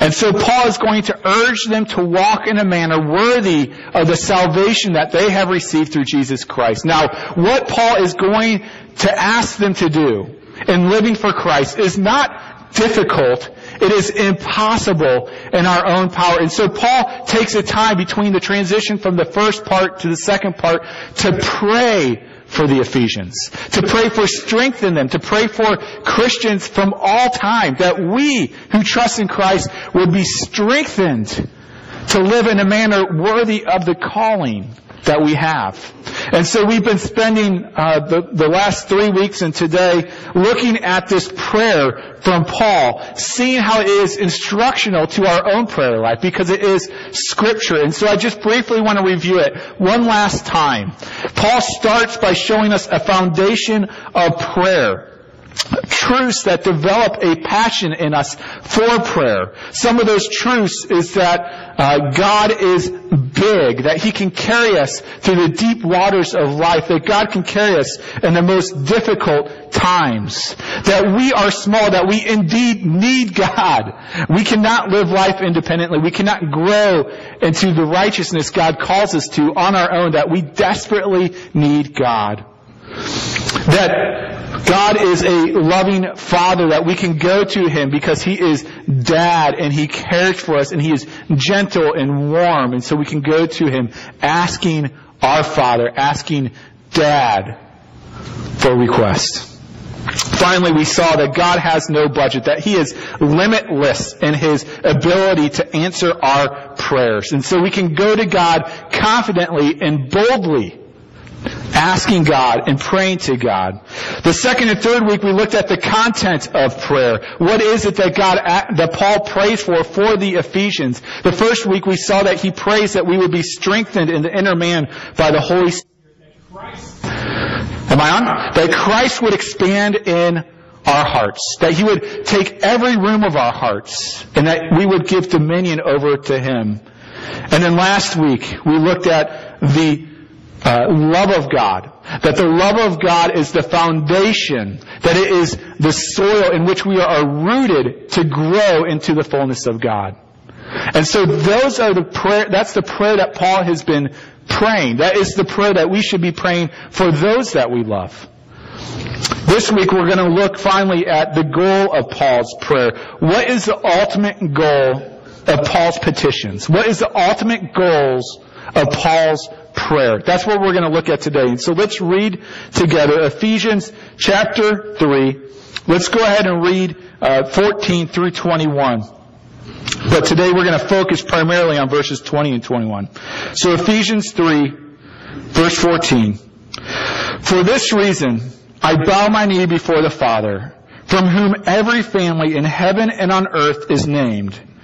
And so Paul is going to urge them to walk in a manner worthy of the salvation that they have received through Jesus Christ. Now, what Paul is going to ask them to do in living for Christ is not difficult. It is impossible in our own power. And so Paul takes a time between the transition from the first part to the second part to pray for the Ephesians, to pray for strength in them, to pray for Christians from all time, that we who trust in Christ would be strengthened to live in a manner worthy of the calling that we have. And so we've been spending uh, the, the last three weeks and today looking at this prayer from Paul, seeing how it is instructional to our own prayer life because it is scripture. And so I just briefly want to review it one last time. Paul starts by showing us a foundation of prayer truths that develop a passion in us for prayer. Some of those truths is that uh, God is big, that He can carry us through the deep waters of life, that God can carry us in the most difficult times, that we are small, that we indeed need God. We cannot live life independently. We cannot grow into the righteousness God calls us to on our own, that we desperately need God. That God is a loving father that we can go to him because he is dad and he cares for us and he is gentle and warm. And so we can go to him asking our father, asking dad for a request. Finally, we saw that God has no budget, that He is limitless in His ability to answer our prayers. And so we can go to God confidently and boldly asking God and praying to God. The second and third week we looked at the content of prayer. What is it that God, that Paul prays for for the Ephesians? The first week we saw that he prays that we would be strengthened in the inner man by the Holy Spirit. Am I on? That Christ would expand in our hearts. That He would take every room of our hearts and that we would give dominion over to Him. And then last week we looked at the uh, love of God. That the love of God is the foundation, that it is the soil in which we are rooted to grow into the fullness of God. And so those are the prayer, that's the prayer that Paul has been praying. That is the prayer that we should be praying for those that we love. This week we're going to look finally at the goal of Paul's prayer. What is the ultimate goal of Paul's petitions? What is the ultimate goals of Paul's prayer. That's what we're going to look at today. So let's read together Ephesians chapter 3. Let's go ahead and read uh, 14 through 21. But today we're going to focus primarily on verses 20 and 21. So Ephesians 3, verse 14. For this reason, I bow my knee before the Father, from whom every family in heaven and on earth is named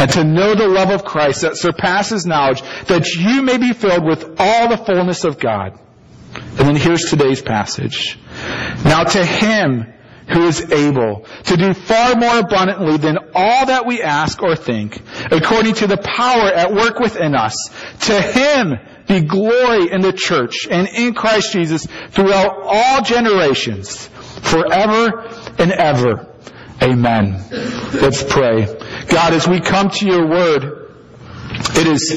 and to know the love of Christ that surpasses knowledge, that you may be filled with all the fullness of God. And then here's today's passage. Now to Him who is able to do far more abundantly than all that we ask or think, according to the power at work within us, to Him be glory in the church and in Christ Jesus throughout all generations, forever and ever. Amen. Let's pray. God, as we come to your word, it is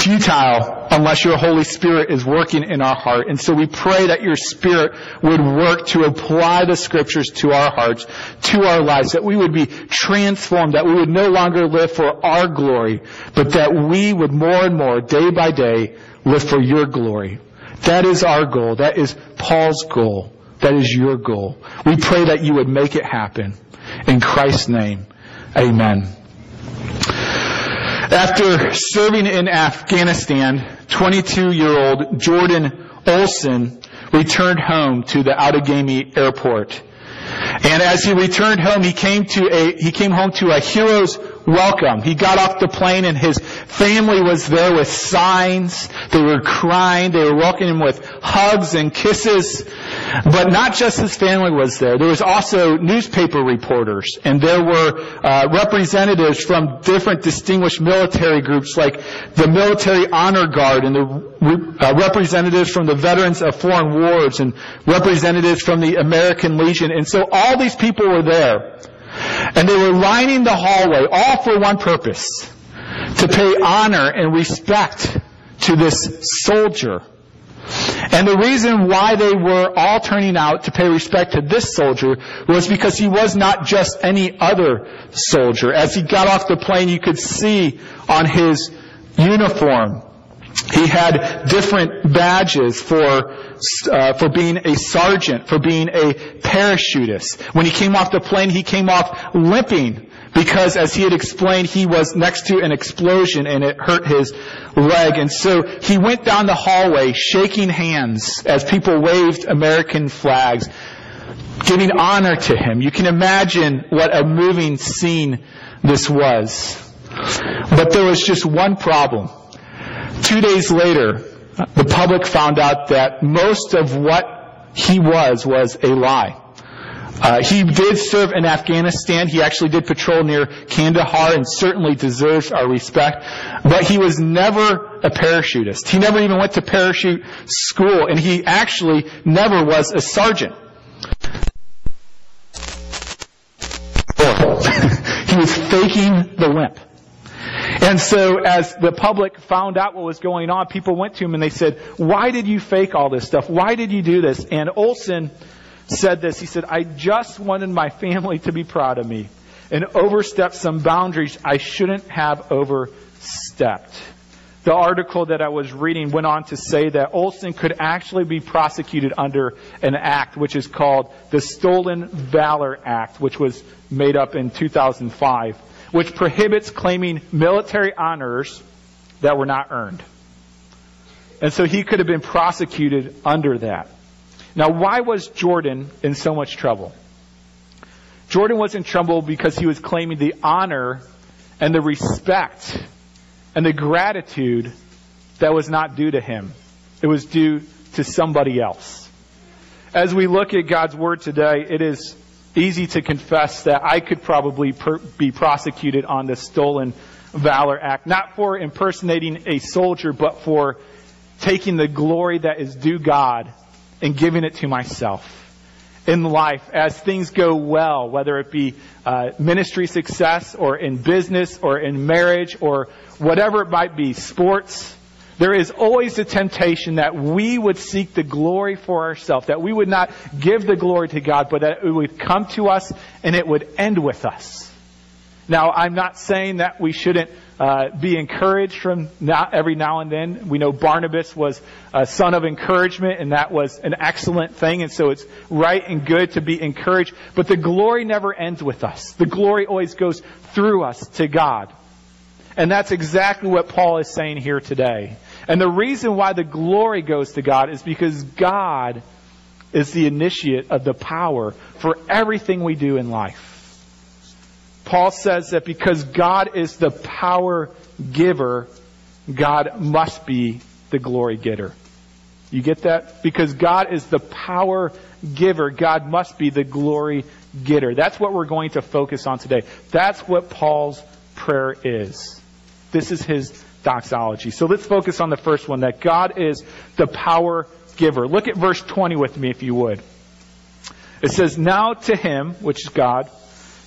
futile unless your Holy Spirit is working in our heart. And so we pray that your Spirit would work to apply the scriptures to our hearts, to our lives, that we would be transformed, that we would no longer live for our glory, but that we would more and more, day by day, live for your glory. That is our goal. That is Paul's goal. That is your goal. We pray that you would make it happen. In Christ's name, amen. After serving in Afghanistan, 22 year old Jordan Olson returned home to the Outagamie airport. And as he returned home, he came to a, he came home to a hero's welcome. He got off the plane and his family was there with signs. They were crying. They were welcoming him with hugs and kisses. But not just his family was there. There was also newspaper reporters and there were uh, representatives from different distinguished military groups like the Military Honor Guard and the uh, representatives from the Veterans of Foreign Wars and representatives from the American Legion. And so all these people were there. And they were lining the hallway, all for one purpose, to pay honor and respect to this soldier. And the reason why they were all turning out to pay respect to this soldier was because he was not just any other soldier. As he got off the plane, you could see on his uniform he had different badges for uh, for being a sergeant, for being a parachutist. When he came off the plane, he came off limping because, as he had explained, he was next to an explosion and it hurt his leg. And so he went down the hallway shaking hands as people waved American flags, giving honor to him. You can imagine what a moving scene this was. But there was just one problem. Two days later, the public found out that most of what he was was a lie. Uh, he did serve in Afghanistan. He actually did patrol near Kandahar and certainly deserves our respect. But he was never a parachutist. He never even went to parachute school, and he actually never was a sergeant. he was faking the limp. And so as the public found out what was going on, people went to him and they said, why did you fake all this stuff? Why did you do this? And Olson said this. He said, I just wanted my family to be proud of me and overstepped some boundaries I shouldn't have overstepped. The article that I was reading went on to say that Olson could actually be prosecuted under an act which is called the Stolen Valor Act, which was made up in 2005 which prohibits claiming military honors that were not earned. And so he could have been prosecuted under that. Now, why was Jordan in so much trouble? Jordan was in trouble because he was claiming the honor and the respect and the gratitude that was not due to him. It was due to somebody else. As we look at God's Word today, it is easy to confess that I could probably per- be prosecuted on the Stolen Valor Act, not for impersonating a soldier, but for taking the glory that is due God and giving it to myself. In life, as things go well, whether it be uh, ministry success or in business or in marriage or whatever it might be, sports, there is always a temptation that we would seek the glory for ourselves, that we would not give the glory to God, but that it would come to us and it would end with us. Now, I'm not saying that we shouldn't uh, be encouraged from every now and then. We know Barnabas was a son of encouragement, and that was an excellent thing, and so it's right and good to be encouraged. But the glory never ends with us. The glory always goes through us to God. And that's exactly what Paul is saying here today. And the reason why the glory goes to God is because God is the initiate of the power for everything we do in life. Paul says that because God is the power giver, God must be the glory getter. You get that? Because God is the power giver, God must be the glory getter. That's what we're going to focus on today. That's what Paul's prayer is. This is his doxology. So let's focus on the first one that God is the power giver. Look at verse 20 with me if you would. It says, Now to him, which is God,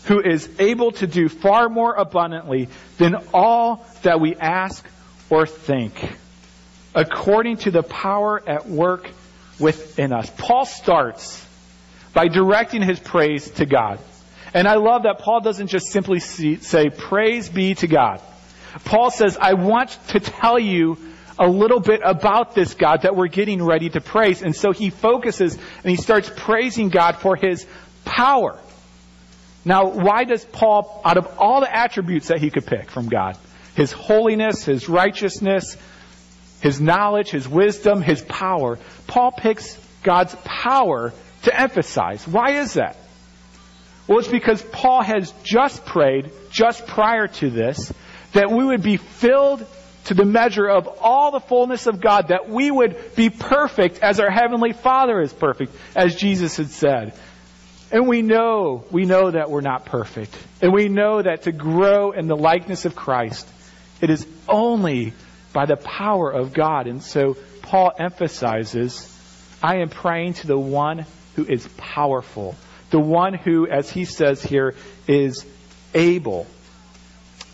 who is able to do far more abundantly than all that we ask or think, according to the power at work within us. Paul starts by directing his praise to God. And I love that Paul doesn't just simply say, Praise be to God. Paul says, I want to tell you a little bit about this God that we're getting ready to praise. And so he focuses and he starts praising God for his power. Now, why does Paul, out of all the attributes that he could pick from God, his holiness, his righteousness, his knowledge, his wisdom, his power, Paul picks God's power to emphasize. Why is that? Well, it's because Paul has just prayed, just prior to this, that we would be filled to the measure of all the fullness of God, that we would be perfect as our Heavenly Father is perfect, as Jesus had said. And we know, we know that we're not perfect. And we know that to grow in the likeness of Christ, it is only by the power of God. And so Paul emphasizes, I am praying to the one who is powerful. The one who, as he says here, is able.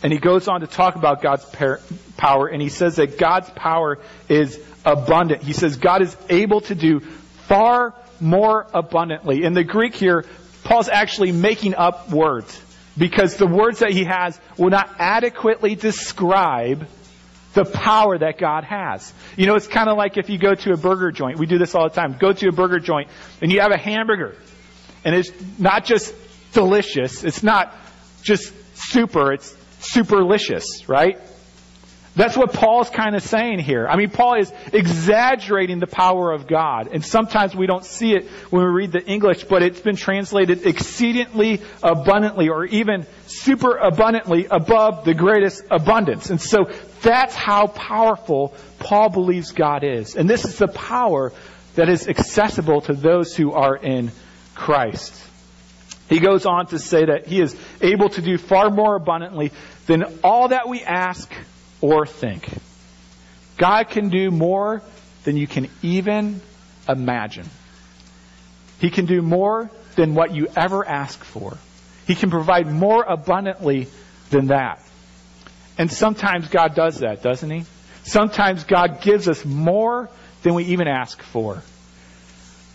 And he goes on to talk about God's power, and he says that God's power is abundant. He says God is able to do far more abundantly. In the Greek here, Paul's actually making up words because the words that he has will not adequately describe the power that God has. You know, it's kind of like if you go to a burger joint. We do this all the time. Go to a burger joint and you have a hamburger. And it's not just delicious. It's not just super. It's superlicious, right? That's what Paul's kind of saying here. I mean, Paul is exaggerating the power of God. And sometimes we don't see it when we read the English, but it's been translated exceedingly abundantly or even super abundantly above the greatest abundance. And so that's how powerful Paul believes God is. And this is the power that is accessible to those who are in Christ. He goes on to say that he is able to do far more abundantly than all that we ask or think. God can do more than you can even imagine. He can do more than what you ever ask for. He can provide more abundantly than that. And sometimes God does that, doesn't He? Sometimes God gives us more than we even ask for.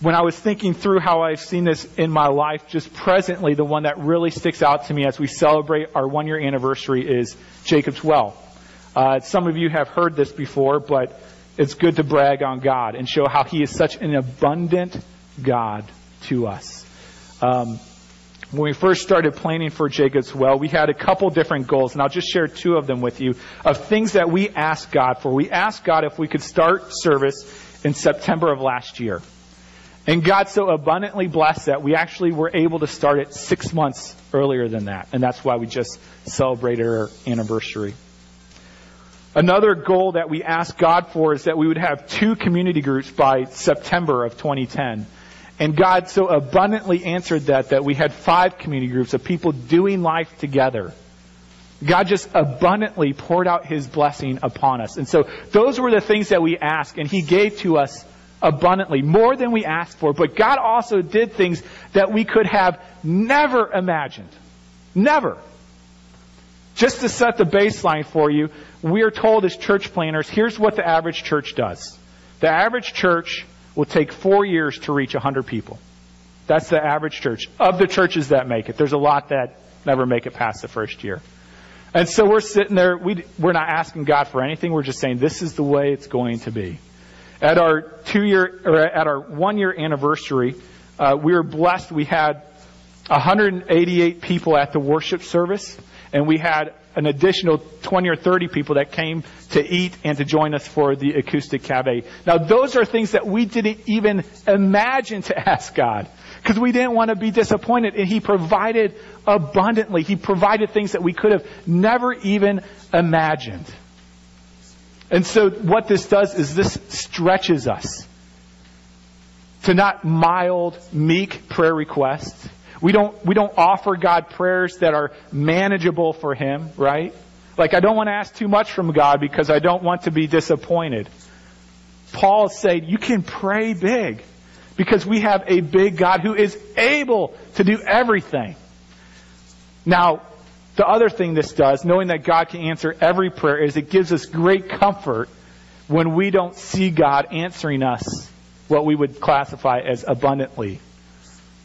When I was thinking through how I've seen this in my life, just presently, the one that really sticks out to me as we celebrate our one year anniversary is Jacob's Well. Uh, some of you have heard this before, but it's good to brag on God and show how He is such an abundant God to us. Um, when we first started planning for Jacob's Well, we had a couple different goals, and I'll just share two of them with you of things that we asked God for. We asked God if we could start service in September of last year. And God so abundantly blessed that we actually were able to start it six months earlier than that. And that's why we just celebrated our anniversary. Another goal that we asked God for is that we would have two community groups by September of 2010. And God so abundantly answered that that we had five community groups of people doing life together. God just abundantly poured out His blessing upon us. And so those were the things that we asked, and He gave to us abundantly, more than we asked for. But God also did things that we could have never imagined. Never. Just to set the baseline for you, we are told as church planners, here's what the average church does. The average church will take four years to reach 100 people. That's the average church. Of the churches that make it, there's a lot that never make it past the first year. And so we're sitting there, we, we're not asking God for anything, we're just saying this is the way it's going to be. At our two year, or at our one year anniversary, uh, we were blessed. We had 188 people at the worship service and we had an additional 20 or 30 people that came to eat and to join us for the acoustic cafe. Now, those are things that we didn't even imagine to ask God because we didn't want to be disappointed. And He provided abundantly. He provided things that we could have never even imagined. And so, what this does is this stretches us to not mild, meek prayer requests we don't, we don't offer God prayers that are manageable for Him, right? Like, I don't want to ask too much from God because I don't want to be disappointed. Paul said, you can pray big because we have a big God who is able to do everything. Now, the other thing this does, knowing that God can answer every prayer, is it gives us great comfort when we don't see God answering us what we would classify as abundantly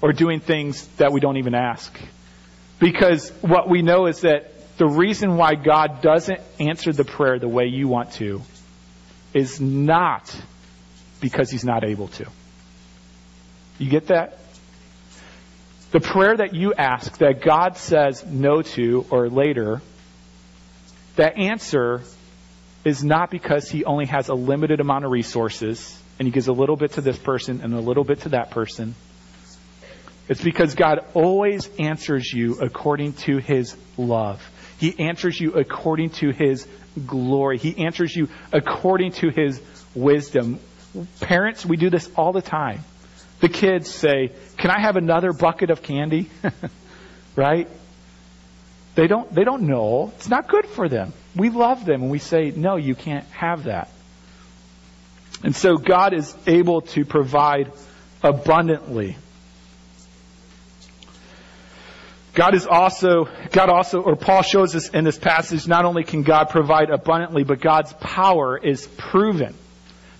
or doing things that we don't even ask. Because what we know is that the reason why God doesn't answer the prayer the way you want to is not because he's not able to. You get that? The prayer that you ask that God says no to or later, that answer is not because he only has a limited amount of resources and he gives a little bit to this person and a little bit to that person. It's because God always answers you according to his love. He answers you according to his glory. He answers you according to his wisdom. Parents, we do this all the time. The kids say, Can I have another bucket of candy? right? They don't, they don't know. It's not good for them. We love them and we say, No, you can't have that. And so God is able to provide abundantly. God is also, God also, or Paul shows us in this passage, not only can God provide abundantly, but God's power is proven.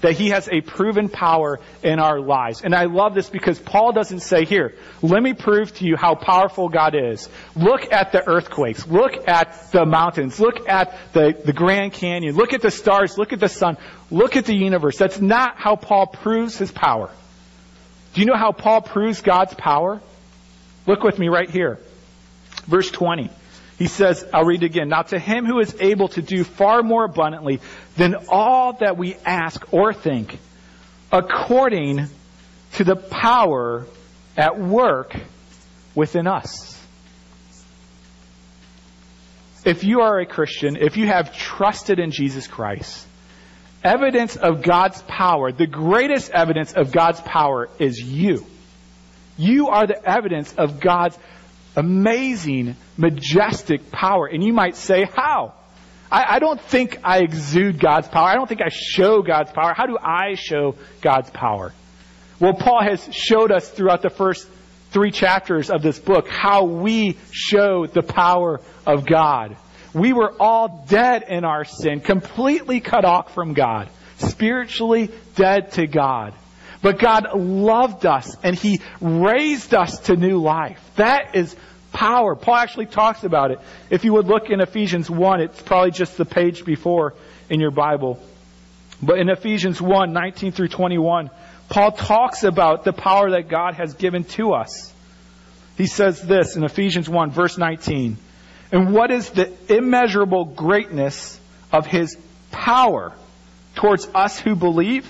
That He has a proven power in our lives. And I love this because Paul doesn't say, here, let me prove to you how powerful God is. Look at the earthquakes. Look at the mountains. Look at the, the Grand Canyon. Look at the stars. Look at the sun. Look at the universe. That's not how Paul proves His power. Do you know how Paul proves God's power? Look with me right here. Verse 20. He says, I'll read it again. Now to him who is able to do far more abundantly than all that we ask or think, according to the power at work within us. If you are a Christian, if you have trusted in Jesus Christ, evidence of God's power, the greatest evidence of God's power is you. You are the evidence of God's amazing, majestic power. And you might say, how? I, I, don't think I exude God's power. I don't think I show God's power. How do I show God's power? Well, Paul has showed us throughout the first three chapters of this book how we show the power of God. We were all dead in our sin, completely cut off from God, spiritually dead to God. But God loved us and He raised us to new life. That is power. Paul actually talks about it. If you would look in Ephesians 1, it's probably just the page before in your Bible. But in Ephesians 1, 19 through 21, Paul talks about the power that God has given to us. He says this in Ephesians 1, verse 19. And what is the immeasurable greatness of his power towards us who believe?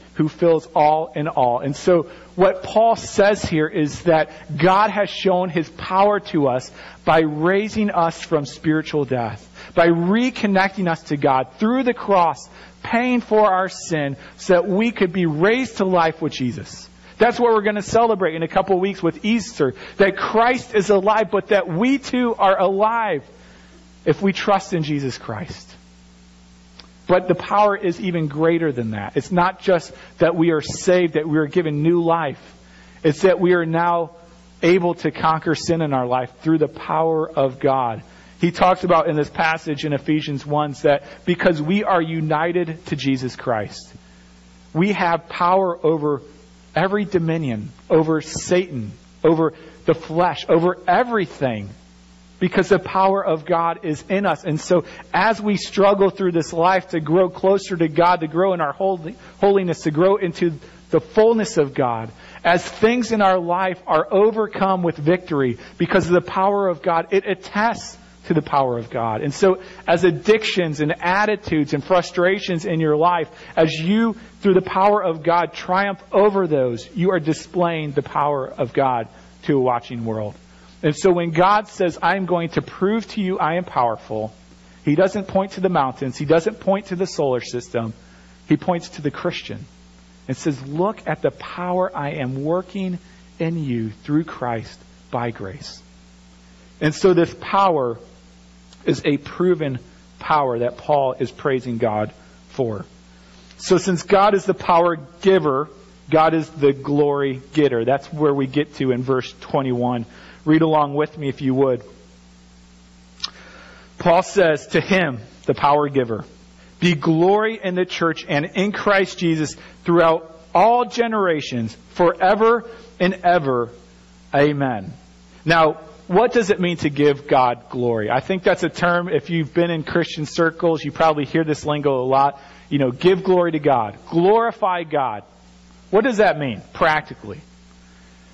who fills all in all. And so what Paul says here is that God has shown his power to us by raising us from spiritual death, by reconnecting us to God through the cross, paying for our sin so that we could be raised to life with Jesus. That's what we're going to celebrate in a couple of weeks with Easter. That Christ is alive, but that we too are alive if we trust in Jesus Christ. But the power is even greater than that. It's not just that we are saved, that we are given new life. It's that we are now able to conquer sin in our life through the power of God. He talks about in this passage in Ephesians 1 that because we are united to Jesus Christ, we have power over every dominion, over Satan, over the flesh, over everything because the power of God is in us. And so as we struggle through this life to grow closer to God, to grow in our holy, holiness, to grow into the fullness of God, as things in our life are overcome with victory because of the power of God, it attests to the power of God. And so as addictions and attitudes and frustrations in your life, as you, through the power of God, triumph over those, you are displaying the power of God to a watching world. And so when God says, I'm going to prove to you I am powerful, he doesn't point to the mountains. He doesn't point to the solar system. He points to the Christian and says, Look at the power I am working in you through Christ by grace. And so this power is a proven power that Paul is praising God for. So since God is the power giver, God is the glory getter. That's where we get to in verse 21 Read along with me if you would. Paul says to him, the power giver, be glory in the church and in Christ Jesus throughout all generations, forever and ever. Amen. Now, what does it mean to give God glory? I think that's a term, if you've been in Christian circles, you probably hear this lingo a lot. You know, give glory to God. Glorify God. What does that mean, practically?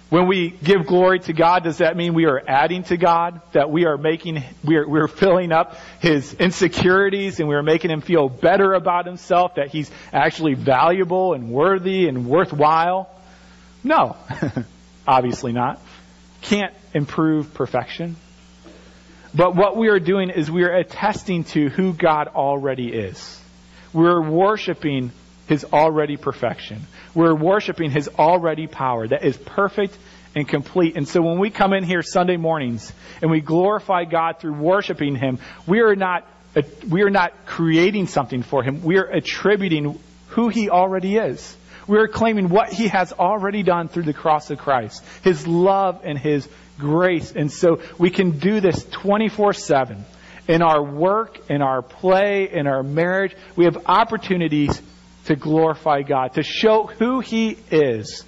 When we give glory to God, does that mean we are adding to God? That we are making, we are, we're filling up His insecurities and we are making Him feel better about Himself, that He's actually valuable and worthy and worthwhile? No. Obviously not. Can't improve perfection. But what we are doing is we are attesting to who God already is. We're worshiping His already perfection. We're worshiping His already power that is perfect and complete. And so when we come in here Sunday mornings and we glorify God through worshiping Him, we are not, we are not creating something for Him. We are attributing who He already is. We are claiming what He has already done through the cross of Christ. His love and His grace. And so we can do this 24 7. In our work, in our play, in our marriage, we have opportunities to glorify God, to show who He is.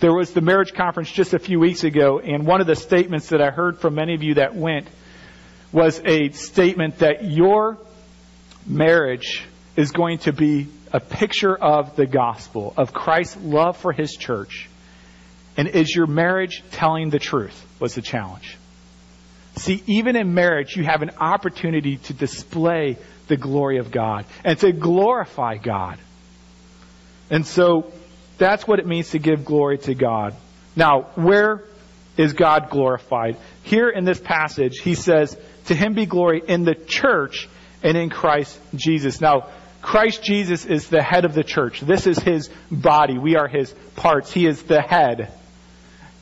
There was the marriage conference just a few weeks ago, and one of the statements that I heard from many of you that went was a statement that your marriage is going to be a picture of the gospel, of Christ's love for His church. And is your marriage telling the truth? Was the challenge. See, even in marriage, you have an opportunity to display the glory of God and to glorify God. And so that's what it means to give glory to God. Now, where is God glorified? Here in this passage, he says, To him be glory in the church and in Christ Jesus. Now, Christ Jesus is the head of the church. This is his body. We are his parts. He is the head.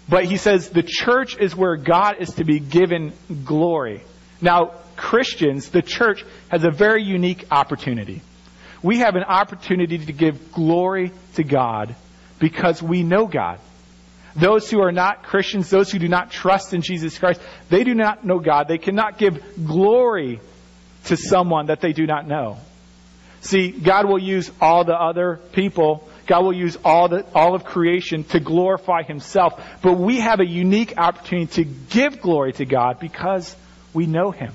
But he says the church is where God is to be given glory. Now, Christians, the church, has a very unique opportunity we have an opportunity to give glory to God because we know God. Those who are not Christians, those who do not trust in Jesus Christ, they do not know God. They cannot give glory to someone that they do not know. See, God will use all the other people, God will use all, the, all of creation to glorify Himself. But we have a unique opportunity to give glory to God because we know Him.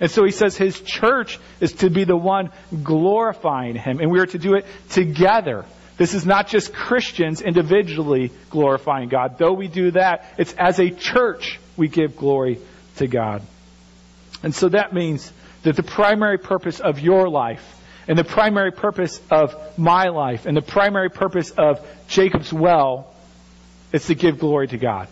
And so he says his church is to be the one glorifying him, and we are to do it together. This is not just Christians individually glorifying God. Though we do that, it's as a church we give glory to God. And so that means that the primary purpose of your life, and the primary purpose of my life, and the primary purpose of Jacob's well is to give glory to God.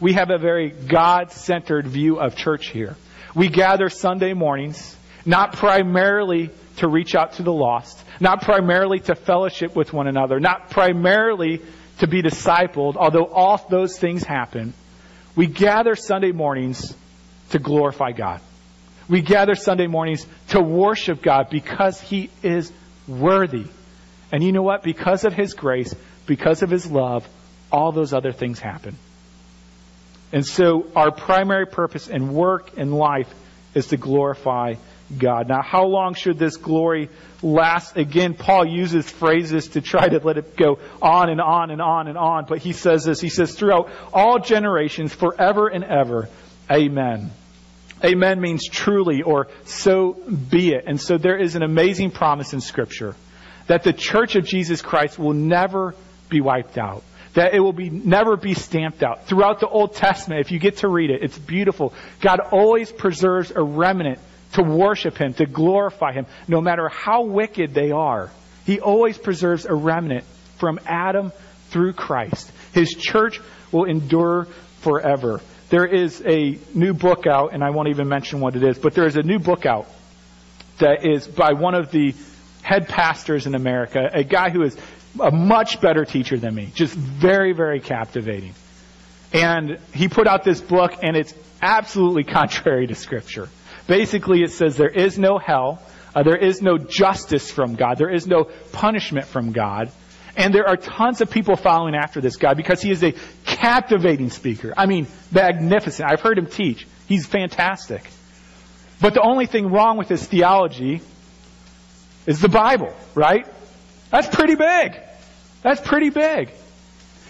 We have a very God centered view of church here. We gather Sunday mornings, not primarily to reach out to the lost, not primarily to fellowship with one another, not primarily to be discipled, although all those things happen. We gather Sunday mornings to glorify God. We gather Sunday mornings to worship God because He is worthy. And you know what? Because of His grace, because of His love, all those other things happen. And so our primary purpose and work in life is to glorify God. Now, how long should this glory last? Again, Paul uses phrases to try to let it go on and on and on and on. But he says this. He says, throughout all generations, forever and ever. Amen. Amen means truly or so be it. And so there is an amazing promise in Scripture that the church of Jesus Christ will never be wiped out that it will be never be stamped out. Throughout the Old Testament, if you get to read it, it's beautiful. God always preserves a remnant to worship Him, to glorify Him, no matter how wicked they are. He always preserves a remnant from Adam through Christ. His church will endure forever. There is a new book out, and I won't even mention what it is, but there is a new book out that is by one of the head pastors in America, a guy who is a much better teacher than me. Just very, very captivating. And he put out this book, and it's absolutely contrary to Scripture. Basically, it says there is no hell, uh, there is no justice from God, there is no punishment from God. And there are tons of people following after this guy because he is a captivating speaker. I mean, magnificent. I've heard him teach. He's fantastic. But the only thing wrong with his theology is the Bible, right? That's pretty big. That's pretty big.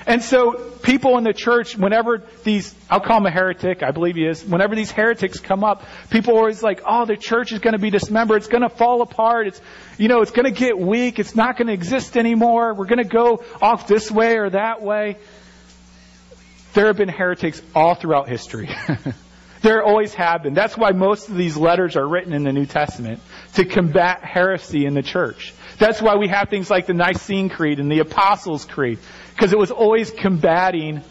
And so people in the church, whenever these, I'll call him a heretic, I believe he is, whenever these heretics come up, people are always like, oh, the church is going to be dismembered. It's going to fall apart. It's, you know, it's going to get weak. It's not going to exist anymore. We're going to go off this way or that way. There have been heretics all throughout history. there always have been. That's why most of these letters are written in the New Testament to combat heresy in the church. That's why we have things like the Nicene Creed and the Apostles' Creed, because it was always combating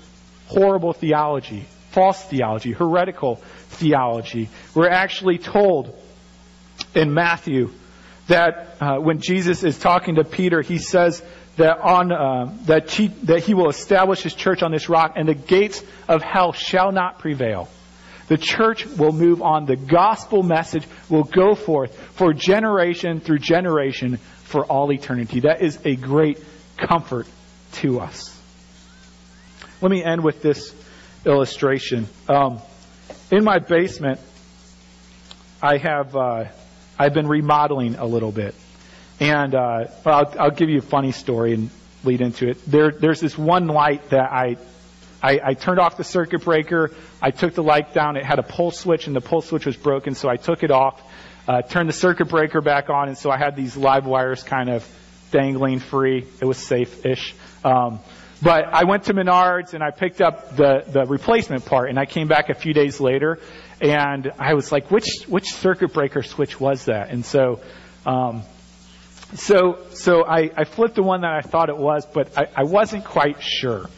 horrible theology, false theology, heretical theology. We're actually told in Matthew that uh, when Jesus is talking to Peter, he says that on uh, that, he, that he will establish his church on this rock, and the gates of hell shall not prevail. The church will move on. The gospel message will go forth for generation through generation for all eternity. That is a great comfort to us. Let me end with this illustration. Um, in my basement, I have uh, I've been remodeling a little bit, and uh, I'll, I'll, give you a funny story and lead into it. There, there's this one light that I, I, I turned off the circuit breaker. I took the light down. It had a pull switch, and the pull switch was broken, so I took it off. Uh, turned the circuit breaker back on, and so I had these live wires kind of dangling free. It was safe-ish. Um, but I went to Menards and I picked up the, the replacement part, and I came back a few days later, and I was like, which which circuit breaker switch was that? And so, um, so so I, I flipped the one that I thought it was, but I, I wasn't quite sure.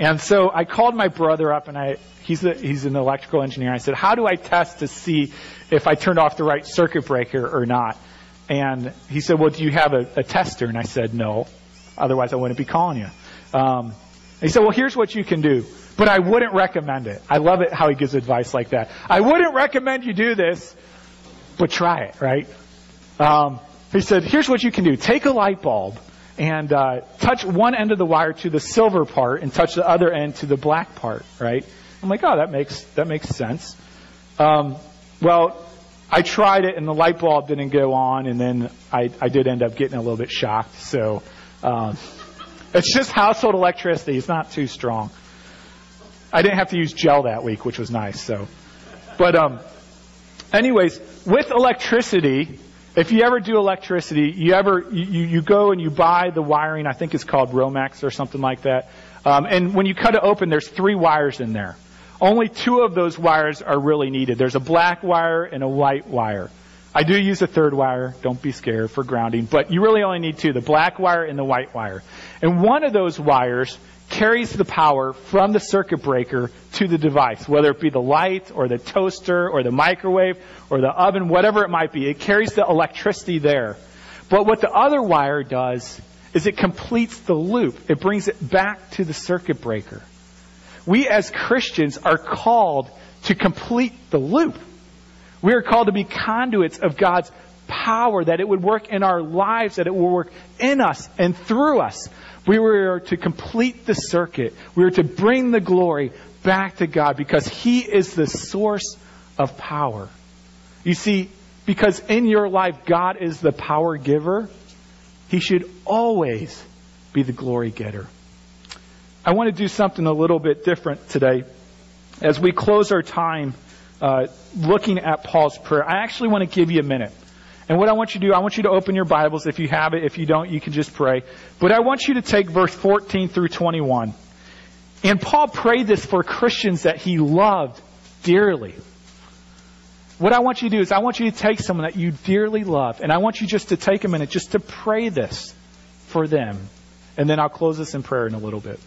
And so I called my brother up, and I he's a, he's an electrical engineer. I said, how do I test to see if I turned off the right circuit breaker or not? And he said, well, do you have a, a tester? And I said, no. Otherwise, I wouldn't be calling you. Um, he said, well, here's what you can do. But I wouldn't recommend it. I love it how he gives advice like that. I wouldn't recommend you do this, but try it, right? Um, he said, here's what you can do. Take a light bulb and uh, touch one end of the wire to the silver part and touch the other end to the black part, right? I'm like, oh, that makes, that makes sense. Um, well, I tried it and the light bulb didn't go on and then I, I did end up getting a little bit shocked. So, um, it's just household electricity. It's not too strong. I didn't have to use gel that week, which was nice. So, but um, anyways, with electricity, if you ever do electricity, you ever you, you go and you buy the wiring. I think it's called Romex or something like that. Um, and when you cut it open, there's three wires in there. Only two of those wires are really needed. There's a black wire and a white wire. I do use a third wire. Don't be scared for grounding. But you really only need two, the black wire and the white wire. And one of those wires carries the power from the circuit breaker to the device, whether it be the light or the toaster or the microwave or the oven, whatever it might be. It carries the electricity there. But what the other wire does is it completes the loop. It brings it back to the circuit breaker. We as Christians are called to complete the loop. We are called to be conduits of God's power, that it would work in our lives, that it will work in us and through us. We were to complete the circuit. We were to bring the glory back to God because He is the source of power. You see, because in your life God is the power giver, He should always be the glory getter. I want to do something a little bit different today. As we close our time uh, looking at Paul's prayer, I actually want to give you a minute. And what I want you to do, I want you to open your Bibles if you have it. If you don't, you can just pray. But I want you to take verse 14 through 21. And Paul prayed this for Christians that he loved dearly. What I want you to do is I want you to take someone that you dearly love, and I want you just to take a minute just to pray this for them. And then I'll close this in prayer in a little bit.